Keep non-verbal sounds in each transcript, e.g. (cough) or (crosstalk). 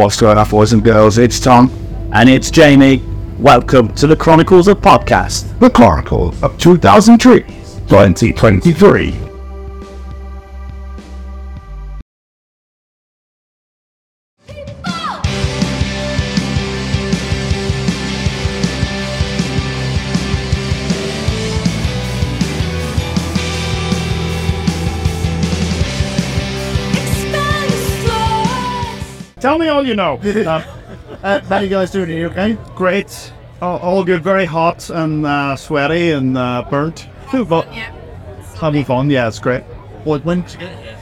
What's going on, boys and girls? It's Tom. And it's Jamie. Welcome to the Chronicles of Podcast. The Chronicle of 2003, 2023. Tell me all you know. (laughs) Uh, Uh, how you guys doing? Are you okay? great. All, all good. Very hot and uh, sweaty and uh, burnt. But having fun. Yeah, it's great. What when did you get here?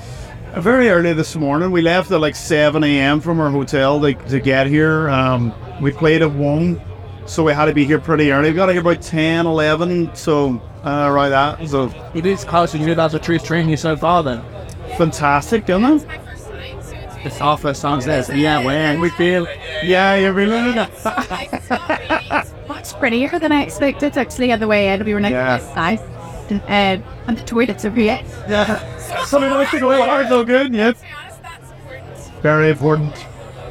Uh, Very early this morning. We left at like 7 a.m. from our hotel to, to get here. Um, we played at 1, so we had to be here pretty early. We got here about 10, 11, so uh, right that. So It is closer to you that's a truth training you so far then. fantastic, isn't it? It's our first time there, so yeah, when we feel Yeah, you really (laughs) Much prettier than I expected. Actually, on the way in, we were next Yeah. the side. Um, and the toilets are here. Yeah. Something makes it go hard so good, yes. Very important.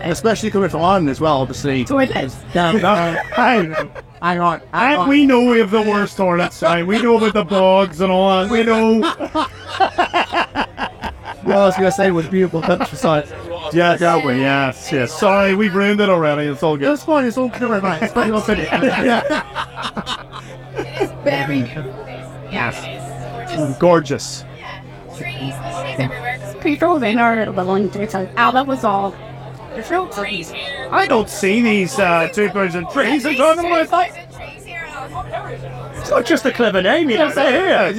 especially coming from Ireland as well, obviously. Toilets. Down, (laughs) I, hang on, hang on. We know we have the worst toilets. We know about the bugs and all that. We know. (laughs) Well, I was gonna say it was beautiful countryside. Yeah, yeah, we, yes, yes. Sorry, we've ruined it already. It's all good. That's fine, it's all good, mate. It's fine, I'll fit it. Very Yes. Gorgeous. People in our little into Oh, that was all. There's no trees. I don't see these uh, two birds and trees. I'm talking about. It's not just a clever name, you know. Say here.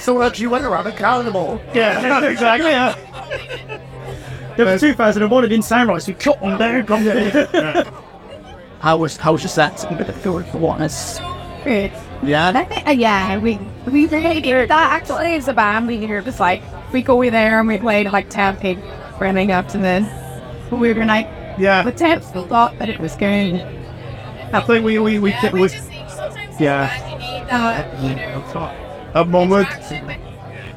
So uh, you went around and counted them all. Yeah, (laughs) exactly. Yeah. There was 2001, it didn't sound right, so we cut them down. Come (laughs) How was how was your set? For once. Good. Yeah. I think, uh, yeah, we we really did that. Actually, as a band, we were just like we go there and we played like ten pig running up to the we were like Yeah. the temps still thought that it was good. I think we we we it was yeah Uh, a moment.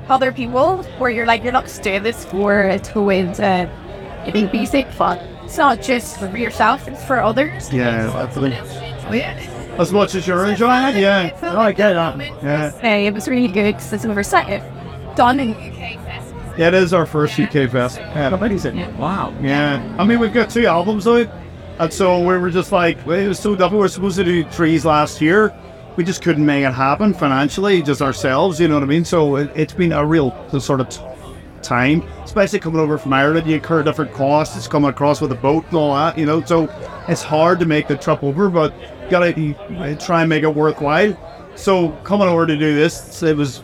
other people where you're like you're not just doing this for to win uh, getting basic fun. It's not just for yourself; it's for others. Yeah, absolutely. Yeah. As much as you're enjoying it, yeah, Oh, I get that. yeah. It was really good because it's over set done in UK Fest. Yeah, it is our first UK fest. Yeah. Amazing. Wow. Yeah, I mean we've got two albums out, and so we were just like, well, it was so double. We were supposed to do trees last year, we just couldn't make it happen financially, just ourselves. You know what I mean? So it, it's been a real sort of time, especially coming over from Ireland. You incur different costs. It's coming across with a boat and all that. You know, so it's hard to make the trip over, but you gotta try and make it worthwhile. So coming over to do this, it was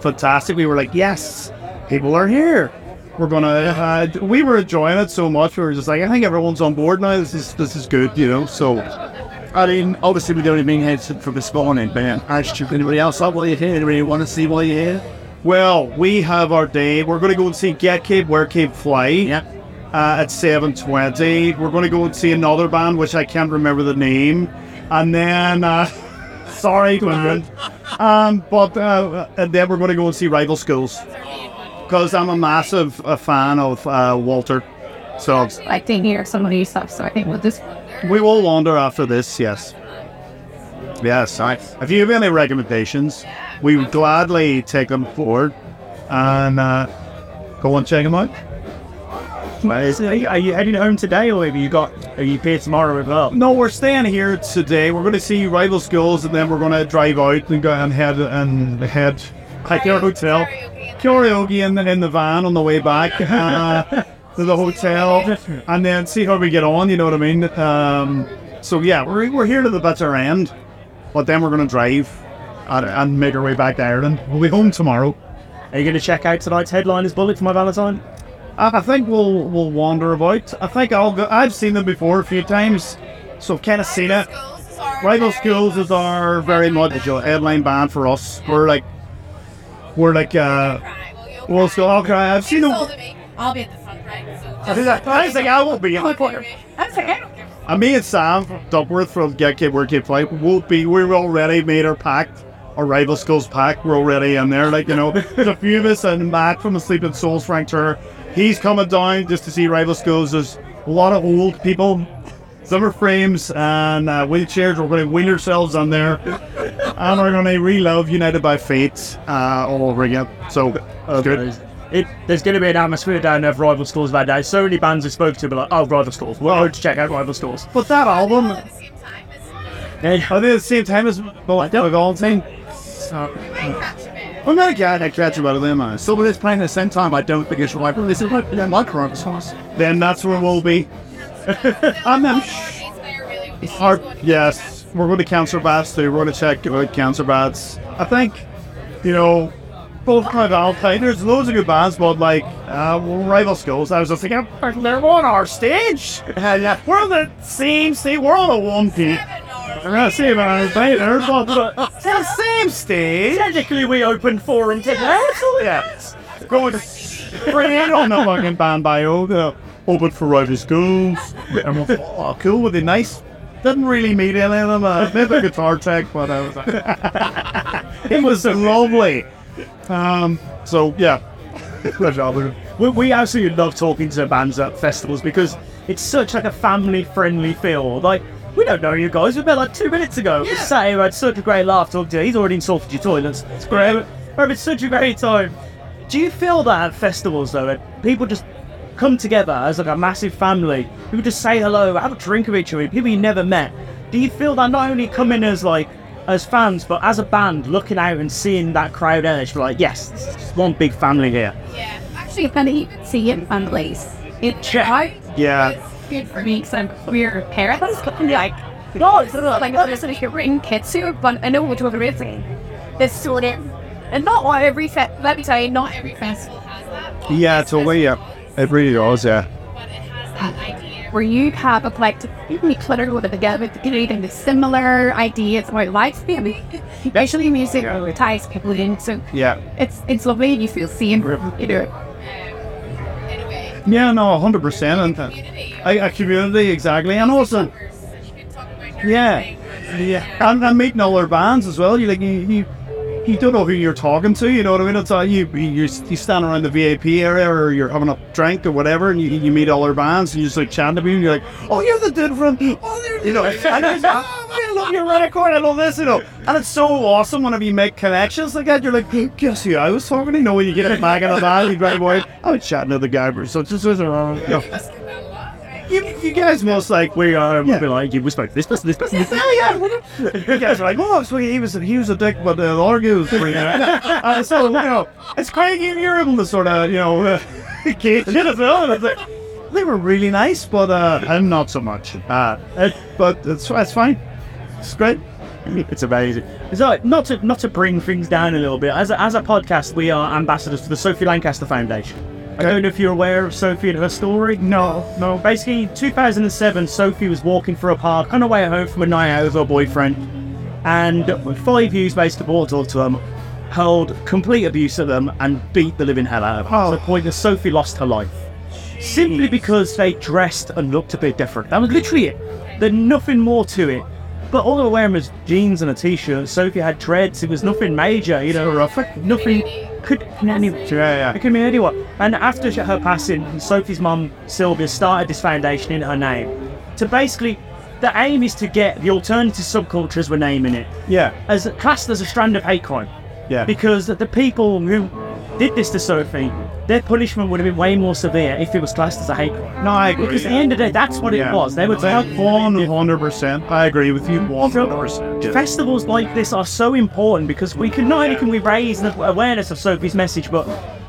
fantastic. We were like, yes, people are here. We're gonna. Uh, we were enjoying it so much. We were just like, I think everyone's on board now. This is this is good, you know. So I mean, obviously we've only been here to- from this morning, but yeah, I should anybody else like what you hear? Anybody want to see what you hear? well, we have our day. We're gonna go and see Get Cape, Wear Cape Fly. Yeah. Uh, at seven twenty. We're gonna go and see another band which I can't remember the name, and then. Uh, (laughs) sorry, Glenn. Um, but uh, and then we're gonna go and see Rival Schools because I'm a massive uh, fan of uh, Walter. So like to hear some of these stuff. So I think we'll just We will wander after this, yes. Yes, I, if you have any recommendations, we would gladly take them forward and uh, go and check them out. Are you, are you heading home today, or have you got? Are you here tomorrow as well? No, we're staying here today. We're going to see rival schools and then we're going to drive out and go and head and head back to our hotel. Karaoke in the, in the van on the way back uh, (laughs) to the hotel and then see how we get on, you know what I mean? Um, so, yeah, we're, we're here to the bitter end, but then we're going to drive and, and make our way back to Ireland. We'll be home tomorrow. Are you going to check out tonight's headliners bullet for my Valentine? I I think we'll we'll wander about. I think I'll go. I've seen them before a few times, so I've kind of seen it. Rival Schools is our very much a headline band for us. We're like, we're like, uh, well, so okay. I've seen them. I'll be at the front, right? I think I think I will be. That's okay. And me and Sam from Duckworth from Get Cape Wear Cape Fly will be. We're already made our pact. Our rival schools pack. We're already in there. Like you know, (laughs) there's a few of us and Matt from the Sleeping Souls, Frank Turner. He's coming down just to see rival schools. There's a lot of old people, summer frames and uh, wheelchairs. We're going to wheel ourselves on there, and we're going to relive United by Fate uh, all over again. So that's good. It, there's going to be an atmosphere down there of rival schools that day. So many bands I spoke to be like, oh, rival schools. Well, to check out rival schools. But that album, Yeah. are they at the same time as well, Valentine? I'm not a guy that catch about them. Uh, So when it's playing at the same time, I don't think it's right. But this is like, yeah, my rival schools. then that's where we'll be. (laughs) I'm, I'm Our, yes, we're going to Cancer Bats too. We're going to check out Cancer Bats. I think, you know, both kind of. There's loads of good bands, but like uh, rival schools. I was just thinking, they're on our stage. (laughs) yeah, we're on the same stage. We're on a one peak. I'm gonna say Valentine. They're both it's the same stage. Technically, we opened for them today. Yes. Going to bring on the fucking band bio. The open for rival schools. And we thought, oh, cool. Were they nice? Didn't really meet any of them. Uh, maybe a guitar tech, but I was (laughs) it was (laughs) lovely. Um. So yeah. (laughs) Good job. We, we absolutely love talking to bands at festivals because it's such like a family-friendly feel. Like we don't know you guys. We met like two minutes ago. We sat here, had such a great laugh talking to you. He's already insulted your toilets. It's great. We're having such a great time. Do you feel that at festivals though, that people just come together as like a massive family? People just say hello, have a drink with each other. People you never met. Do you feel that not only come in as like as fans, but as a band, looking out and seeing that crowd edge, you're like, yes, this is one big family here. Yeah, actually, kind of even see it in fun place. It Yeah. I, Yeah. it's good for me because I'm queer parents. And like, no, it's not like, oh, there's a bring kids here, but I know what you're raising. It's sort of, and not all every fe- let me tell you, not every festival has that. Yeah. It's a way. Yeah. It really does. Yeah. But it has that idea where you have a collective really clutter with it together the similar ideas about life maybe especially music or ties people in so Yeah. it's it's lovely and you feel seen you know Yeah. No. Hundred percent. And uh, a, a community exactly, and also. Yeah, yeah, and, and meeting other bands as well. You like you, you, you don't know who you're talking to. You know what I mean? It's uh, you, you, you stand around the VIP area, or you're having a drink or whatever, and you, you meet other bands, and you just like chatting to people. And you're like, oh, you're the dude from, oh, you're, you know, and it's, oh, I love your record, I love this, you know, and it's so awesome whenever you make connections like that. You're like, hey, guess who I was talking to? You know, when you get it back in the band, you drive away. I was chatting to the guy, so just was around. You, know. You, you guys must like We are Yeah. like, we spoke to this person, this person, this person. yeah, yeah. (laughs) You guys are like, oh, so he was he was a dick, but the other was pretty (laughs) uh, so you know, it's of you're able to sort of you know uh, gauge it as well. It's like they were really nice, but uh, I'm not so much. Uh, it, but it's it's fine. It's great. It's amazing. So, not to not to bring things down a little bit. As a, as a podcast, we are ambassadors for the Sophie Lancaster Foundation. I don't know if you're aware of Sophie and her story. No, no. Basically, 2007, Sophie was walking through a park on her way home from a night out with her boyfriend, and five youths basically walked up to them, hurled complete abuse at them, and beat the living hell out of them. Oh. To the oh. point that Sophie lost her life. Simply because they dressed and looked a bit different. That was literally it. There's nothing more to it. But all they were wearing was jeans and a t-shirt. Sophie had dreads. It was nothing major, you know. Nothing could any, Yeah, yeah. it could be anyone. And after her passing, Sophie's mum, Sylvia, started this foundation in her name. To basically, the aim is to get the alternative subcultures, we're naming it, Yeah, as classed as a strand of hate crime. yeah. Because the people who did this to Sophie, their punishment would have been way more severe if it was classed as a hate crime. no, I agree. Because at the end of the day, that's what it was. They were hundred percent. I agree with you. Mm-hmm. One hundred percent. Festivals like this are so important because we can not only can we raise the awareness of Sophie's message, but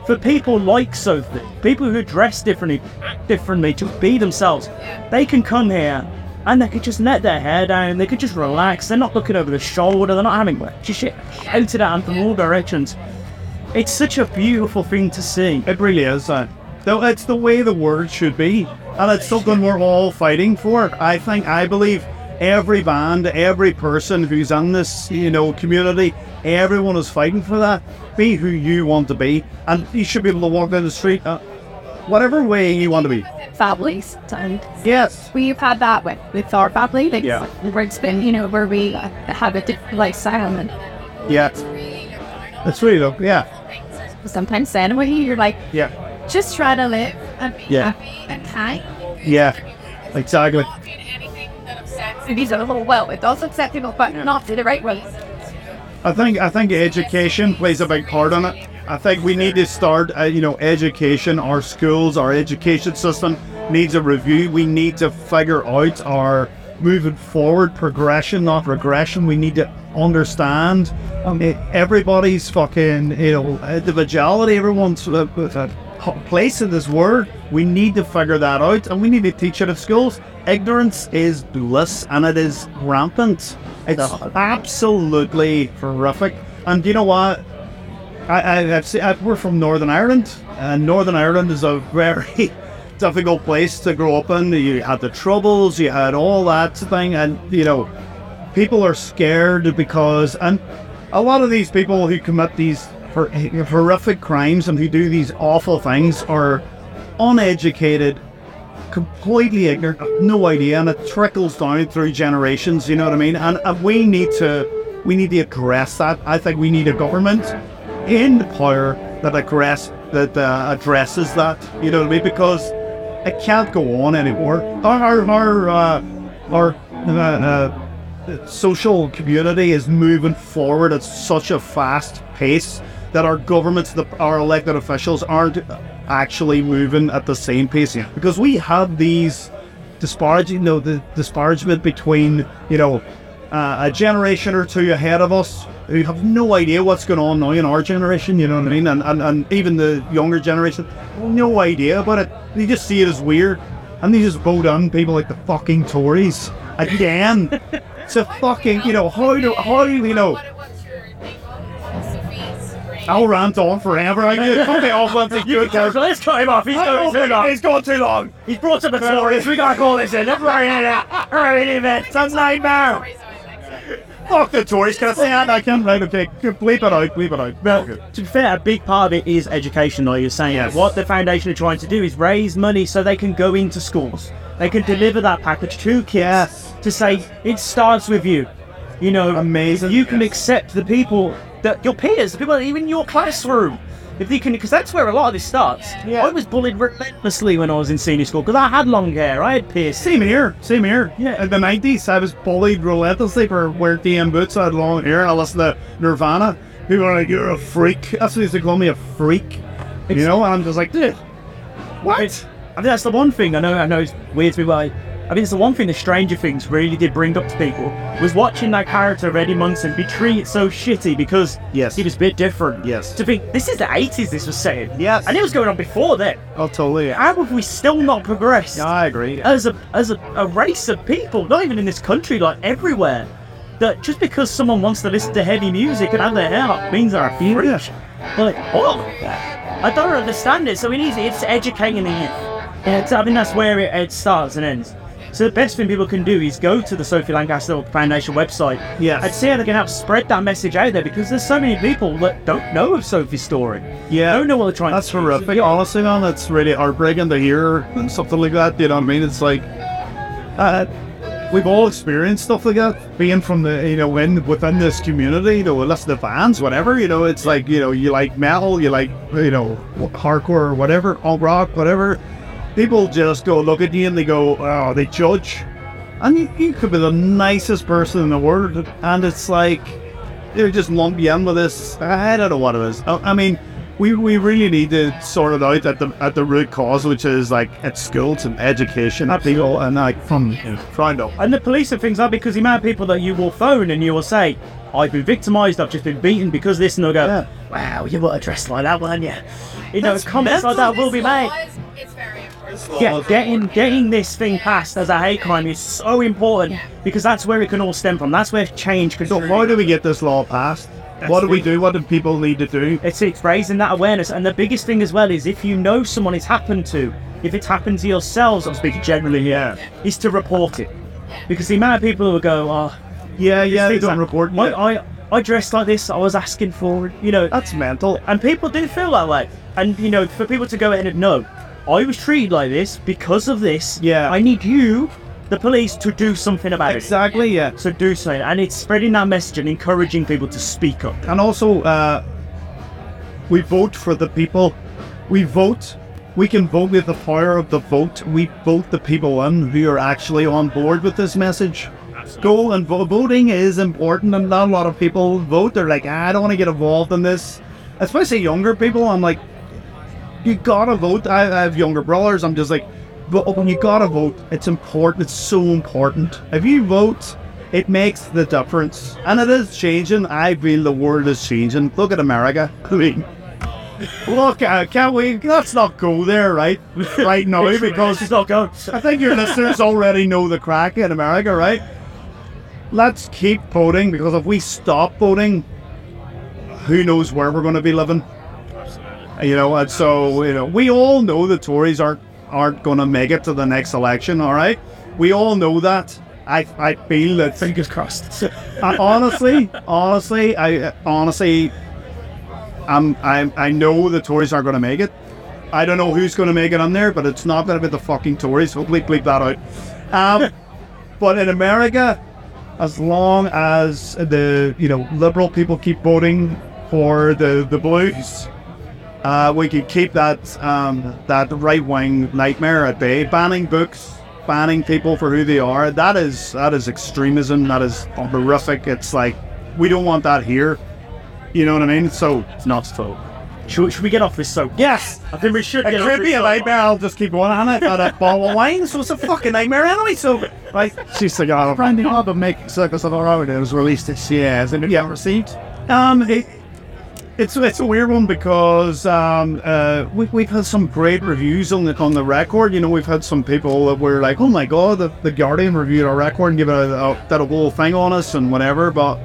for people like Sophie, people who dress differently, act differently to be themselves, they can come here and they could just let their hair down. They could just relax. They're not looking over the shoulder. They're not having shit shouted at them from all directions. It's such a beautiful thing to see. It really is. Uh, though it's the way the word should be, and it's something we're all fighting for. I think, I believe, every band, every person who's in this, you know, community, everyone is fighting for that. Be who you want to be, and you should be able to walk down the street, uh, whatever way you want to be. families and Yes. we've had that with with our family like Yeah. where it's been you know where we uh, have a different lifestyle and Yeah. That's really though. Yeah. Sometimes saying away you're like Yeah. just try to live and be Yeah. happy and kind Yeah, exactly. anything that upsets these are whole well, it does upset people, but not in the right way. I think I think education plays a big part in it. I think we need to start, uh, you know, education. Our schools, our education system needs a review. We need to figure out our moving forward progression, not regression. We need to understand um, eh, everybody's fucking, you know, individuality. Everyone's uh, uh, place in this world. We need to figure that out, and we need to teach it at schools. Ignorance is bliss, and it is rampant. It's absolutely horrific. And you know what? I, I, I've seen, I, we're from Northern Ireland, and Northern Ireland is a very (laughs) difficult place to grow up in. You had the troubles, you had all that thing, and you know, people are scared because, and a lot of these people who commit these horrific crimes and who do these awful things are uneducated, completely ignorant, no idea, and it trickles down through generations. You know what I mean? And, and we need to, we need to address that. I think we need a government in power that address that uh, addresses that. You know what I mean? Because it can't go on anymore. Our our uh, our uh, uh, social community is moving forward at such a fast pace that our governments, the, our elected officials, aren't actually moving at the same pace. Because we have these disparaging, you know, the disparagement between you know uh, a generation or two ahead of us who have no idea what's going on now in our generation, you know what I mean? And, and, and even the younger generation, no idea about it. They just see it as weird. And they just vote on people like the fucking Tories again. to (laughs) fucking, you know, how do, how do you know, What's on I'll rant on forever. I get okay, off once a (laughs) good So let's cut him off. He's going too long. It's gone too long. He's brought up the Tories. We gotta call this in. Let's write it out. Write it in. It's a nightmare. Sorry, sorry, thanks. Fuck the Tories. Can I say that? I can. Right, okay. Bleep it out. Bleep it out. Well, Okay. to be fair, a big part of it is education, like you're saying. Yes. What the foundation are trying to do is raise money so they can go into schools. They can deliver that package to kids Yes. to say it starts with you. You know, Amazing. you can Yes. accept the people that your peers, the people that even in your classroom. If you can, because that's where a lot of this starts. Yeah. I was bullied relentlessly when I was in senior school because I had long hair. I had piercings. Same here. Same here. Yeah. In the nineties, I was bullied relentlessly for wearing DM boots. I had long hair, and I listened to Nirvana. People are like, "You're a freak." That's what they used to call me, a freak. You know, and I'm just like, "Dude, what?" It's- I think that's the one thing I know. I know it's weird to me, but I, think it's the one thing the Stranger Things really did bring up to people was watching that character Eddie Munson be treated so shitty because Yes. he was a bit different. Yes. To think this is the eighties. This was saying. Yes. And it was going on before then. Oh, totally. How have we still not progressed? Yeah, I agree. as a as a, a race of people, not even in this country, like everywhere, that just because someone wants to listen to heavy music and have their hair up means they're a freak. Like, oh, I don't understand it. So it is. It's educating the youth. Yeah, I mean, that's where it, it starts and ends. So the best thing people can do is go to the Sophie Lancaster Foundation website Yes. and see how they can help spread that message out there because there's so many people that don't know of Sophie's story. Yeah. Don't know what they're trying That's to do. horrific. Honestly, man, that's really heartbreaking to hear something like that. You know what I mean? It's like, uh, we've all experienced stuff like that. Being from the, you know, in within this community, you know, listen to bands, whatever. You know, it's like, you know, you like metal, you like, you know, hardcore or whatever, alt rock, whatever. People just go look at you and they go, oh, they judge. And you, you could be the nicest person in the world, and it's like they're just lump you in with this. I don't know what it is. I, I mean, we, we really need to sort it out at the at the root cause, which is like at schools and education, at people, and like from you know, trying to. And the police and things are because the amount of people that you will phone and you will say, I've been victimised, I've just been beaten because this, and they'll go, Yeah. wow, you were dressed like that, weren't you? You know, That's comments like that will be made. It's very important. Yeah, getting getting this thing passed as a hate crime is so important because that's where it can all stem from. That's where change can. So how do we get this law passed? what do we do? What do people need to do? It's, it's raising that awareness, and the biggest thing as well is if you know someone it's happened to, if it's happened to yourselves, I'm speaking generally here, is to report it, because the amount of people who will go, oh, Yeah, yeah, they don't like, report. "My- it. I I dressed like this, I was asking for it, you know, That's mental. and people do feel that way, and you know, for people to go ahead and know, I was treated like this because of this. Yeah. I need you, the police, to do something about it. Exactly. Yeah. So do something, and it's spreading that message and encouraging people to speak up. And also, uh, we vote for the people. We vote we can vote with the power of the vote. We vote the people in who are actually on board with this message. Go and vote. Voting is important, and not a lot of people vote. They're like, "Ah, I don't want to get involved in this. Especially younger people. I'm like, you gotta vote. I, I have younger brothers. I'm just like, but when you gotta vote, it's important. It's so important. If you vote, it makes the difference, and it is changing. I feel the world is changing. Look at America. (laughs) I mean, look, uh, can't we? Let's not go there, right? (laughs) Right now, because It's not going. I think your listeners already know the crack in America, right? Let's keep voting because if we stop voting, who knows where we're going to be living? You know, and so you know, we all know the Tories aren't aren't going to make it to the next election. All right, we all know that. I I feel that. Fingers crossed. (laughs) I, honestly, honestly, I honestly, I'm, I'm, I know the Tories aren't going to make it. I don't know who's going to make it on there, but it's not going to be the fucking Tories. So bleep, bleep that out. Um, (laughs) but in America, as long as the you know liberal people keep voting for the the Blues, uh, we could keep that um, that right wing nightmare at bay. Banning books, banning people for who they are. That is that is extremism. That is horrific. It's like we don't want that here. You know what I mean? So It's not so. Should, should we get off this soap? yes, I think we should it get off could this be a soapbox. nightmare. I'll just keep going on it. But a bottle of wine, so it's a fucking nightmare anyway. So right, she's like, oh, Randy album Making Circles of Our Own it was released this year. Has it Yeah. been received? Um, it, it's it's a weird one because um, uh, we, we've had some great reviews on the on the record. You know, we've had some people that were like, "Oh my god, the, the Guardian reviewed our record and give it a, a a whole thing on us and whatever." But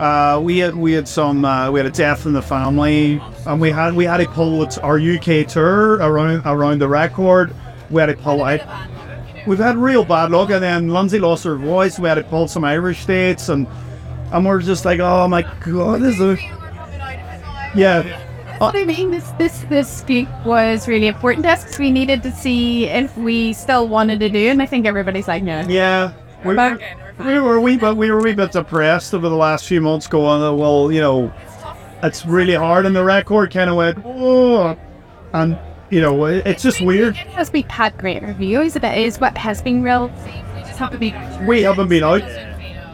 uh, we had we had some uh, we had a death in the family, and we had we had to pull it- our UK tour around around the record. We had to pull out. We've had real bad luck, and then Lyndsey lost her voice. We had to pull some Irish dates, and and we're just like, oh my god, this is a yeah. What I mean, this this this gig was really important to us 'cause we needed to see if we still wanted to do, and I think everybody's like, no. Yeah, we, back. we were a wee bit we were a wee bit depressed over the last few months. Going, uh, well, you know, it's really hard, and the record kind of went, oh, and you know, it's just weird. Because we've had great reviews, that is what has been real. We just have to be. We haven't been out,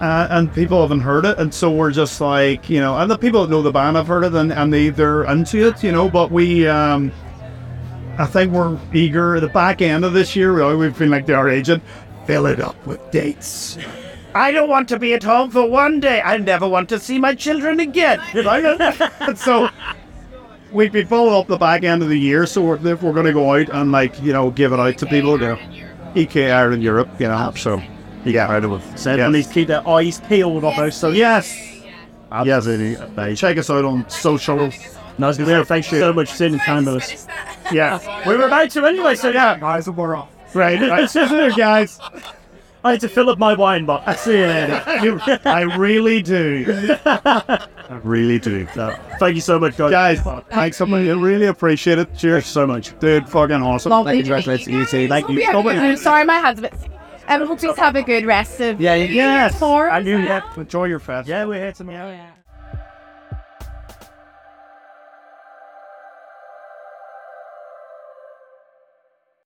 uh, and people haven't heard it, and so we're just like, you know, and the people that know the band have heard it, and, and they they're into it, you know. But we, um, I think we're eager. At the back end of this year, really, we've been like to our agent, fill it up with dates. I don't want to be at home for one day. I never want to see my children again. and (laughs) (laughs) so we've been following up the back end of the year, so we're, if we're going to go out and like you know give it out to people, you know, UK Ireland Europe, you know. So yeah, right away. So Yes. please keep their eyes peeled on those social. Yes. Yes, it is. Check us out on socials. No, it's clear. Thanks so much for sitting time with us. Yeah. We were about to anyway, so yeah. Guys, we're off. Right. right. guys. I had to fill up my wine box. See you later. I really do. (laughs) I really do. So, thank you so much, guys. Guys, thanks so much. I really appreciate it. Cheers so much. Dude, fucking awesome. Lovely. Congratulations, you too. Thank you. Yeah, I'm sorry, my hands a bit. Um, hope you have a good rest of Yeah, yeah. Yes. I knew, yeah. Enjoy your fest. Yeah, we're here tomorrow. yeah.